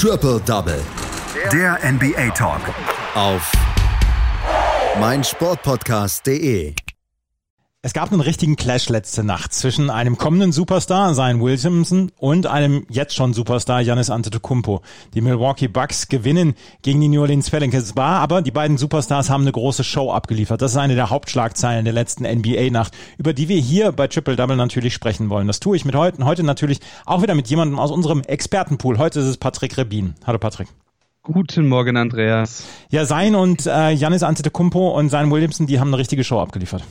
Triple Double. Der NBA Talk. Auf meinsportpodcast.de. Es gab einen richtigen Clash letzte Nacht zwischen einem kommenden Superstar, Zion Williamson, und einem jetzt schon Superstar, Giannis Antetokounmpo. Die Milwaukee Bucks gewinnen gegen die New Orleans Pelicans. War aber, die beiden Superstars haben eine große Show abgeliefert. Das ist eine der Hauptschlagzeilen der letzten NBA-Nacht, über die wir hier bei Triple Double natürlich sprechen wollen. Das tue ich mit heute, heute natürlich auch wieder mit jemandem aus unserem Expertenpool. Heute ist es Patrick Rebin. Hallo Patrick. Guten Morgen, Andreas. Ja, Sein und äh, Giannis Antetokounmpo und Zion Williamson, die haben eine richtige Show abgeliefert.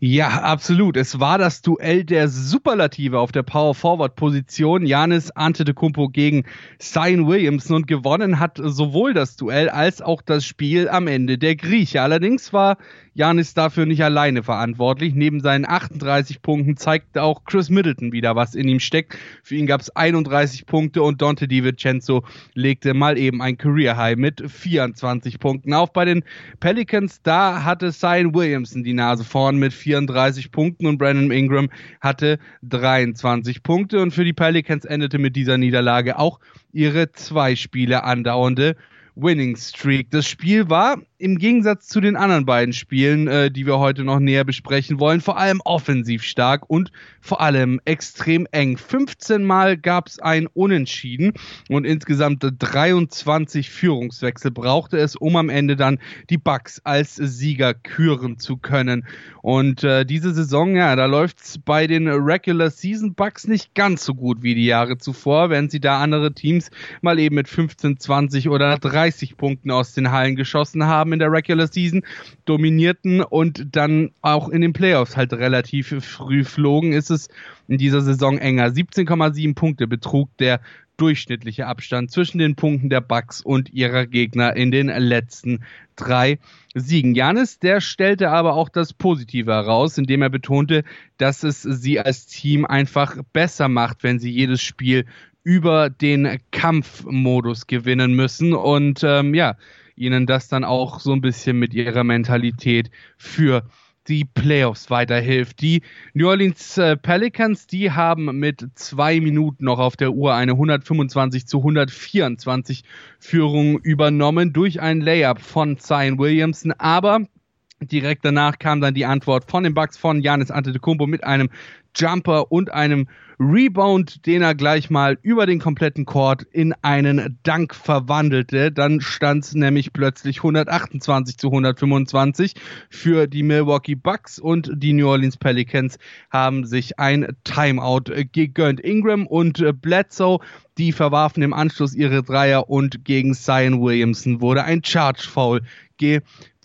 Ja, absolut. Es war das Duell der Superlative auf der Power Forward Position. Janis Antetokounmpo gegen Zion Williamson und gewonnen hat sowohl das Duell als auch das Spiel am Ende der Grieche. Allerdings war Janis dafür nicht alleine verantwortlich. Neben seinen 38 Punkten zeigte auch Chris Middleton wieder, was in ihm steckt. Für ihn gab es 31 Punkte und Dante DiVincenzo legte mal eben ein Career High mit 24 Punkten auf. Bei den Pelicans, da hatte Zion Williamson die Nase vorn mit 34 Punkten und Brandon Ingram hatte 23 Punkte. Und für die Pelicans endete mit dieser Niederlage auch ihre zwei Spiele andauernde Winning Streak. Das Spiel war im Gegensatz zu den anderen beiden Spielen, äh, die wir heute noch näher besprechen wollen, vor allem offensiv stark und vor allem extrem eng. 15 Mal gab es ein Unentschieden und insgesamt 23 Führungswechsel brauchte es, um am Ende dann die Bucks als Sieger küren zu können. Und äh, diese Saison, ja, da läuft's bei den Regular Season Bucks nicht ganz so gut wie die Jahre zuvor, während sie da andere Teams mal eben mit 15, 20 oder 30 Punkten aus den Hallen geschossen haben haben in der Regular Season, dominierten und dann auch in den Playoffs halt relativ früh flogen, ist es in dieser Saison enger. 17,7 Punkte betrug der durchschnittliche Abstand zwischen den Punkten der Bucks und ihrer Gegner in den letzten drei Siegen. Janis, der stellte aber auch das Positive heraus, indem er betonte, dass es sie als Team einfach besser macht, wenn sie jedes Spiel über den Kampfmodus gewinnen müssen. Und ähm, ja, ihnen das dann auch so ein bisschen mit ihrer Mentalität für die Playoffs weiterhilft. Die New Orleans äh, Pelicans, die haben mit zwei Minuten noch auf der Uhr eine 125 zu 124 Führung übernommen durch ein Layup von Zion Williamson, aber direkt danach kam dann die Antwort von den Bucks von Janis Antetokounmpo mit einem Jumper und einem Rebound, den er gleich mal über den kompletten Court in einen Dank verwandelte. Dann stand es nämlich plötzlich 128 zu 125 für die Milwaukee Bucks und die New Orleans Pelicans haben sich ein Timeout gegönnt. Ingram und Bledsoe die verwarfen im Anschluss ihre Dreier und gegen Zion Williamson wurde ein Charge Foul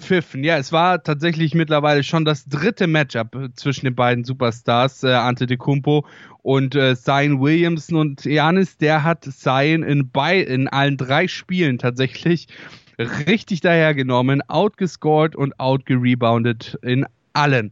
gepfiffen. Ja, es war tatsächlich mittlerweile schon das dritte Matchup zwischen den beiden Superstars, äh, Antetokounmpo und äh, Zion Williamson und Janis, der hat Zion in, in allen drei Spielen tatsächlich richtig dahergenommen, outgescored und outgerebounded in allen.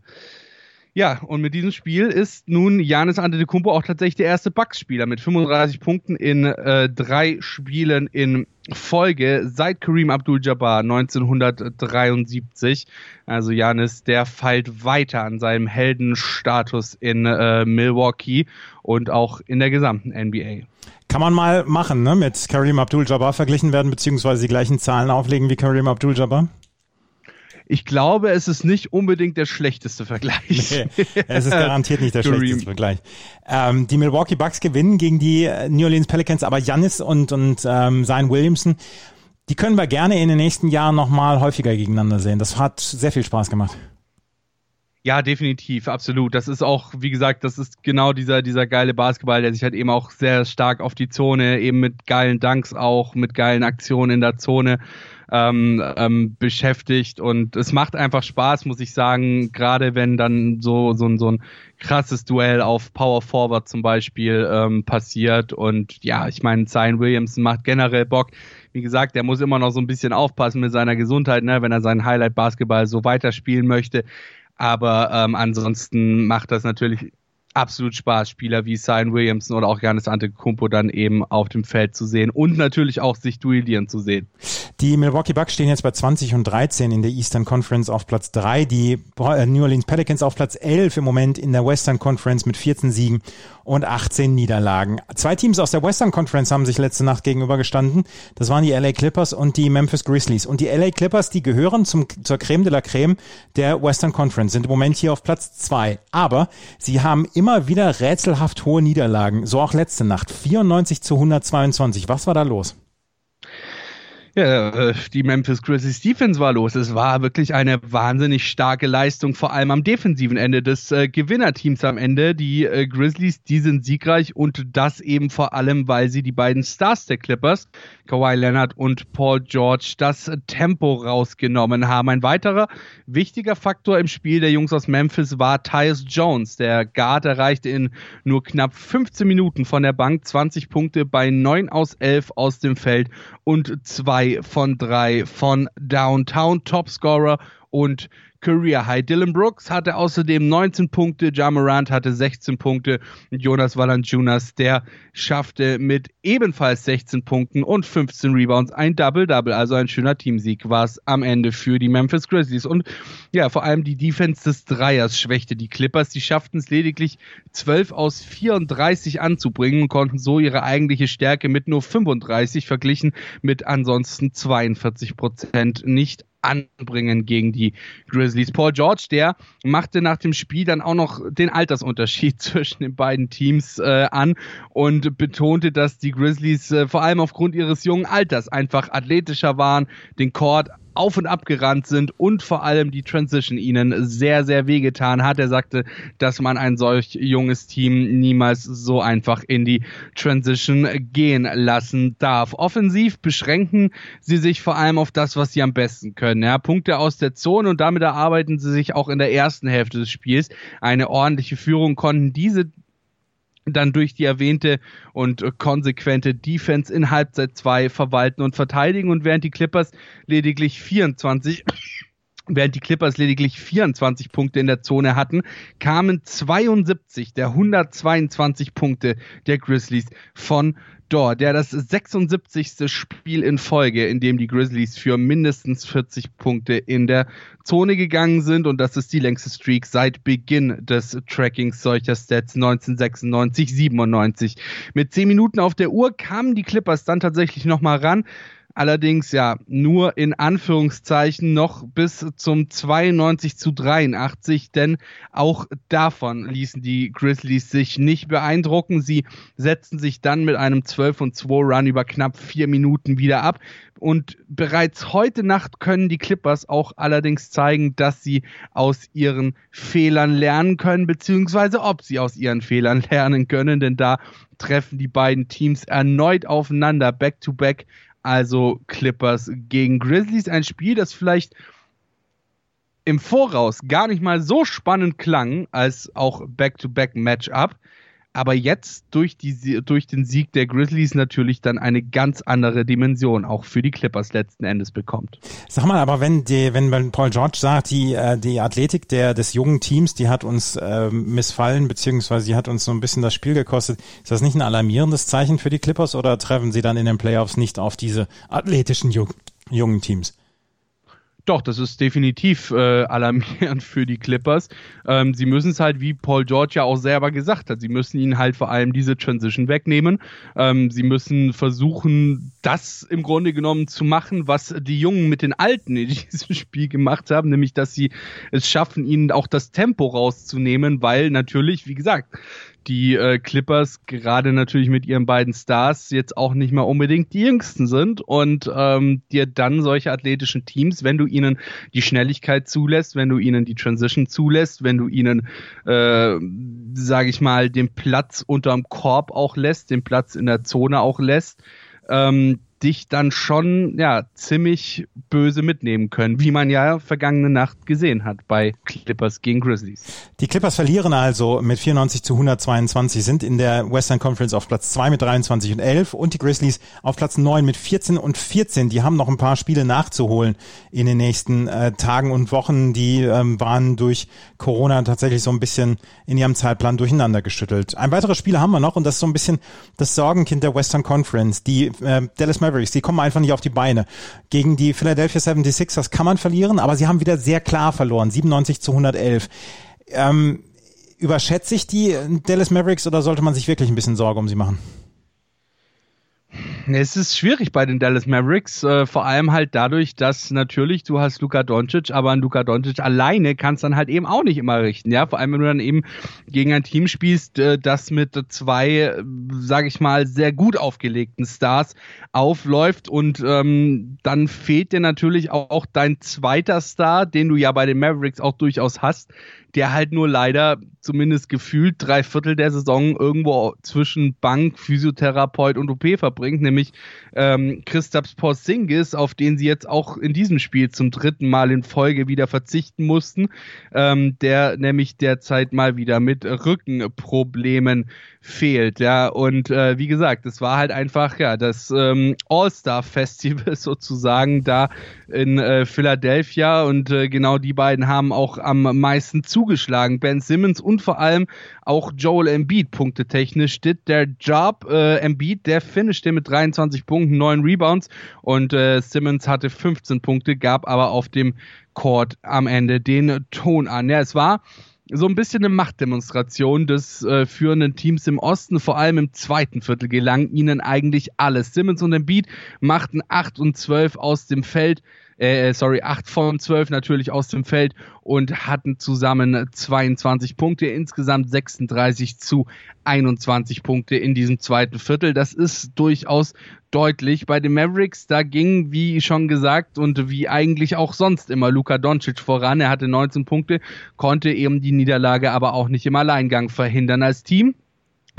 Ja, und mit diesem Spiel ist nun Janis Antetokounmpo auch tatsächlich der erste Bucks-Spieler mit 35 Punkten in äh, drei Spielen in Folge seit Kareem Abdul-Jabbar 1973. Also Janis, der feilt weiter an seinem Heldenstatus in äh, Milwaukee und auch in der gesamten NBA. Kann man mal machen, ne? Mit Kareem Abdul-Jabbar verglichen werden, beziehungsweise die gleichen Zahlen auflegen wie Kareem Abdul-Jabbar? Ich glaube, es ist nicht unbedingt der schlechteste Vergleich. Nee, es ist garantiert nicht der schlechteste Vergleich. Ähm, die Milwaukee Bucks gewinnen gegen die New Orleans Pelicans, aber Giannis und, und ähm, Zion Williamson, die können wir gerne in den nächsten Jahren nochmal häufiger gegeneinander sehen. Das hat sehr viel Spaß gemacht. Ja, definitiv, absolut. Das ist auch, wie gesagt, das ist genau dieser, dieser geile Basketball, der sich halt eben auch sehr stark auf die Zone, eben mit geilen Dunks auch, mit geilen Aktionen in der Zone ähm, ähm, beschäftigt. Und es macht einfach Spaß, muss ich sagen, gerade wenn dann so, so, so ein krasses Duell auf Power Forward zum Beispiel ähm, passiert. Und ja, ich meine, Zion Williamson macht generell Bock. Wie gesagt, der muss immer noch so ein bisschen aufpassen mit seiner Gesundheit, ne, wenn er seinen Highlight-Basketball so weiterspielen möchte. Aber ähm, ansonsten macht das natürlich absolut Spaß, Spieler wie Zion Williamson oder auch Janis Antetokounmpo dann eben auf dem Feld zu sehen und natürlich auch sich duellieren zu sehen. Die Milwaukee Bucks stehen jetzt bei 20 und 13 in der Eastern Conference auf Platz 3, die New Orleans Pelicans auf Platz 11 im Moment in der Western Conference mit 14 Siegen und 18 Niederlagen. Zwei Teams aus der Western Conference haben sich letzte Nacht gegenübergestanden. Das waren die LA Clippers und die Memphis Grizzlies. Und die LA Clippers, die gehören zum, zur Creme de la Creme der Western Conference, sind im Moment hier auf Platz zwei. Aber sie haben immer wieder rätselhaft hohe Niederlagen. So auch letzte Nacht. 94 zu 122. Was war da los? Ja, äh, die Memphis Grizzlies Defense war los. Es war wirklich eine wahnsinnig starke Leistung, vor allem am defensiven Ende des äh, Gewinnerteams am Ende. Die äh, Grizzlies, die sind siegreich und das eben vor allem, weil sie die beiden Stars der Clippers, Kawhi Leonard und Paul George, das Tempo rausgenommen haben. Ein weiterer wichtiger Faktor im Spiel der Jungs aus Memphis war Tyus Jones. Der Guard erreichte in nur knapp 15 Minuten von der Bank 20 Punkte bei 9 aus 11 aus dem Feld und zwei zwei von drei von Downtown Topscorer und Career High. Dylan Brooks hatte außerdem 19 Punkte, Jamarant hatte 16 Punkte und Jonas Valanciunas, der schaffte mit ebenfalls 16 Punkten und 15 Rebounds ein Double-Double, also ein schöner Teamsieg war es am Ende für die Memphis Grizzlies. Und ja, vor allem die Defense des Dreiers schwächte die Clippers, die schafften es lediglich 12 aus 34 anzubringen und konnten so ihre eigentliche Stärke mit nur 35 verglichen mit ansonsten 42 Prozent nicht anbringen gegen die Grizzlies. Paul George, der machte nach dem Spiel dann auch noch den Altersunterschied zwischen den beiden Teams äh, an und betonte, dass die Grizzlies äh, vor allem aufgrund ihres jungen Alters einfach athletischer waren, den Court auf und ab gerannt sind und vor allem die Transition ihnen sehr, sehr wehgetan hat. Er sagte, dass man ein solch junges Team niemals so einfach in die Transition gehen lassen darf. Offensiv beschränken sie sich vor allem auf das, was sie am besten können. Ja, Punkte aus der Zone und damit erarbeiten sie sich auch in der ersten Hälfte des Spiels eine ordentliche Führung, konnten diese dann durch die erwähnte und konsequente Defense in Halbzeit 2 verwalten und verteidigen. Und während die Clippers lediglich 24 Während die Clippers lediglich 24 Punkte in der Zone hatten, kamen 72 der 122 Punkte der Grizzlies von dort. Der das 76. Spiel in Folge, in dem die Grizzlies für mindestens 40 Punkte in der Zone gegangen sind. Und das ist die längste Streak seit Beginn des Trackings solcher Stats 1996, 97. Mit 10 Minuten auf der Uhr kamen die Clippers dann tatsächlich nochmal ran. Allerdings ja nur in Anführungszeichen noch bis zum 92 zu 83, denn auch davon ließen die Grizzlies sich nicht beeindrucken. Sie setzten sich dann mit einem 12 und 2 Run über knapp vier Minuten wieder ab. Und bereits heute Nacht können die Clippers auch allerdings zeigen, dass sie aus ihren Fehlern lernen können, beziehungsweise ob sie aus ihren Fehlern lernen können, denn da treffen die beiden Teams erneut aufeinander, back to back also Clippers gegen Grizzlies. Ein Spiel, das vielleicht im Voraus gar nicht mal so spannend klang als auch Back-to-Back-Matchup aber jetzt durch, die, durch den Sieg der Grizzlies natürlich dann eine ganz andere Dimension auch für die Clippers letzten Endes bekommt. Sag mal, aber wenn die, wenn Paul George sagt, die, äh, die Athletik der, des jungen Teams, die hat uns äh, missfallen, beziehungsweise die hat uns so ein bisschen das Spiel gekostet, ist das nicht ein alarmierendes Zeichen für die Clippers oder treffen sie dann in den Playoffs nicht auf diese athletischen jungen Teams? Doch, das ist definitiv äh, alarmierend für die Clippers. Ähm, sie müssen es halt, wie Paul George ja auch selber gesagt hat, sie müssen ihnen halt vor allem diese Transition wegnehmen. Ähm, sie müssen versuchen, das im Grunde genommen zu machen, was die Jungen mit den Alten in diesem Spiel gemacht haben, nämlich dass sie es schaffen, ihnen auch das Tempo rauszunehmen, weil natürlich, wie gesagt, die äh, Clippers gerade natürlich mit ihren beiden Stars jetzt auch nicht mehr unbedingt die jüngsten sind und ähm, dir dann solche athletischen Teams, wenn du ihnen die Schnelligkeit zulässt, wenn du ihnen die Transition zulässt, wenn du ihnen, äh, sage ich mal, den Platz unterm Korb auch lässt, den Platz in der Zone auch lässt, ähm, dich dann schon ja ziemlich böse mitnehmen können, wie man ja vergangene Nacht gesehen hat bei Clippers gegen Grizzlies. Die Clippers verlieren also mit 94 zu 122, sind in der Western Conference auf Platz 2 mit 23 und 11 und die Grizzlies auf Platz 9 mit 14 und 14. Die haben noch ein paar Spiele nachzuholen in den nächsten äh, Tagen und Wochen. Die ähm, waren durch Corona tatsächlich so ein bisschen in ihrem Zeitplan durcheinander geschüttelt. Ein weiteres Spiel haben wir noch und das ist so ein bisschen das Sorgenkind der Western Conference. Die äh, Dallas Mavericks, die kommen einfach nicht auf die Beine. Gegen die Philadelphia 76ers kann man verlieren, aber sie haben wieder sehr klar verloren, 97 zu 111. Ähm, Überschätze ich die Dallas Mavericks oder sollte man sich wirklich ein bisschen Sorge um sie machen? Es ist schwierig bei den Dallas Mavericks, äh, vor allem halt dadurch, dass natürlich du hast Luka Doncic, aber ein Luka Doncic alleine kannst dann halt eben auch nicht immer richten, ja, vor allem wenn du dann eben gegen ein Team spielst, äh, das mit zwei, sage ich mal, sehr gut aufgelegten Stars aufläuft und ähm, dann fehlt dir natürlich auch, auch dein zweiter Star, den du ja bei den Mavericks auch durchaus hast, der halt nur leider zumindest gefühlt drei Viertel der Saison irgendwo zwischen Bank, Physiotherapeut und OP verbringt, nämlich ähm, Christaps Porzingis, auf den sie jetzt auch in diesem Spiel zum dritten Mal in Folge wieder verzichten mussten, ähm, der nämlich derzeit mal wieder mit Rückenproblemen fehlt, ja. Und äh, wie gesagt, es war halt einfach ja das ähm, All-Star Festival sozusagen da in äh, Philadelphia. Und äh, genau die beiden haben auch am meisten zugeschlagen, Ben Simmons und vor allem auch Joel Embiid punktetechnisch. Steht der Job äh, Embiid, der finishte mit 23 Punkten, 9 Rebounds und äh, Simmons hatte 15 Punkte, gab aber auf dem Court am Ende den Ton an. Ja, es war so ein bisschen eine Machtdemonstration des äh, führenden Teams im Osten. Vor allem im zweiten Viertel gelang ihnen eigentlich alles. Simmons und Embiid machten 8 und 12 aus dem Feld. Äh, äh sorry, 8 von 12 natürlich aus dem Feld und hatten zusammen 22 Punkte, insgesamt 36 zu 21 Punkte in diesem zweiten Viertel. Das ist durchaus deutlich. Bei den Mavericks, da ging, wie schon gesagt und wie eigentlich auch sonst immer Luka Doncic voran. Er hatte 19 Punkte, konnte eben die Niederlage aber auch nicht im Alleingang verhindern als Team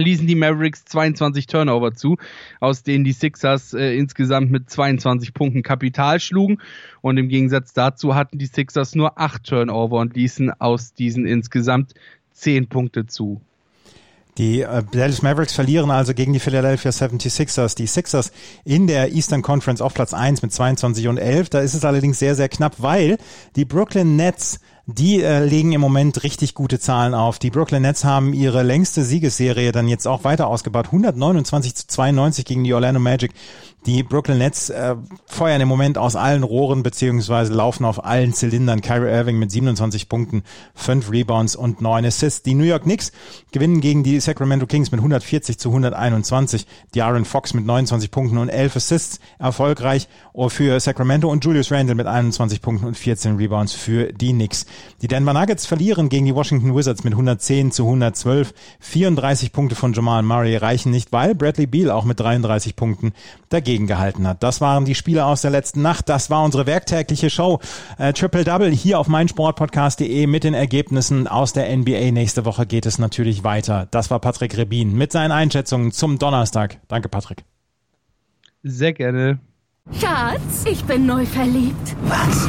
ließen die Mavericks 22 Turnover zu, aus denen die Sixers äh, insgesamt mit 22 Punkten Kapital schlugen. Und im Gegensatz dazu hatten die Sixers nur 8 Turnover und ließen aus diesen insgesamt 10 Punkte zu. Die äh, Dallas Mavericks verlieren also gegen die Philadelphia 76ers. Die Sixers in der Eastern Conference auf Platz 1 mit 22 und 11. Da ist es allerdings sehr, sehr knapp, weil die Brooklyn Nets die äh, legen im Moment richtig gute Zahlen auf. Die Brooklyn Nets haben ihre längste Siegesserie dann jetzt auch weiter ausgebaut. 129 zu 92 gegen die Orlando Magic. Die Brooklyn Nets äh, feuern im Moment aus allen Rohren beziehungsweise laufen auf allen Zylindern. Kyrie Irving mit 27 Punkten, 5 Rebounds und 9 Assists. Die New York Knicks gewinnen gegen die Sacramento Kings mit 140 zu 121. Die Aaron Fox mit 29 Punkten und 11 Assists erfolgreich für Sacramento und Julius Randle mit 21 Punkten und 14 Rebounds für die Knicks. Die Denver Nuggets verlieren gegen die Washington Wizards mit 110 zu 112. 34 Punkte von Jamal Murray reichen nicht, weil Bradley Beal auch mit 33 Punkten dagegen gehalten hat. Das waren die Spiele aus der letzten Nacht. Das war unsere werktägliche Show. Äh, Triple Double hier auf meinsportpodcast.de mit den Ergebnissen aus der NBA. Nächste Woche geht es natürlich weiter. Das war Patrick Rebin mit seinen Einschätzungen zum Donnerstag. Danke, Patrick. Sehr gerne. Schatz, ich bin neu verliebt. Was?